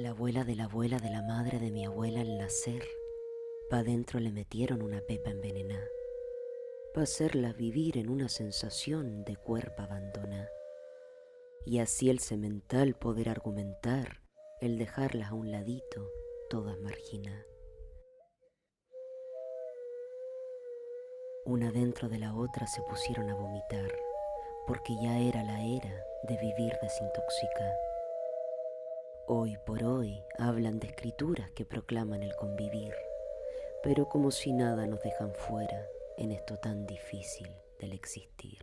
La abuela de la abuela de la madre de mi abuela al nacer, pa' dentro le metieron una pepa envenenada, pa' hacerla vivir en una sensación de cuerpo abandonada. Y así el semental poder argumentar el dejarlas a un ladito, todas marginadas. Una dentro de la otra se pusieron a vomitar, porque ya era la era de vivir desintoxicada. Hoy por hoy hablan de escrituras que proclaman el convivir, pero como si nada nos dejan fuera en esto tan difícil del existir.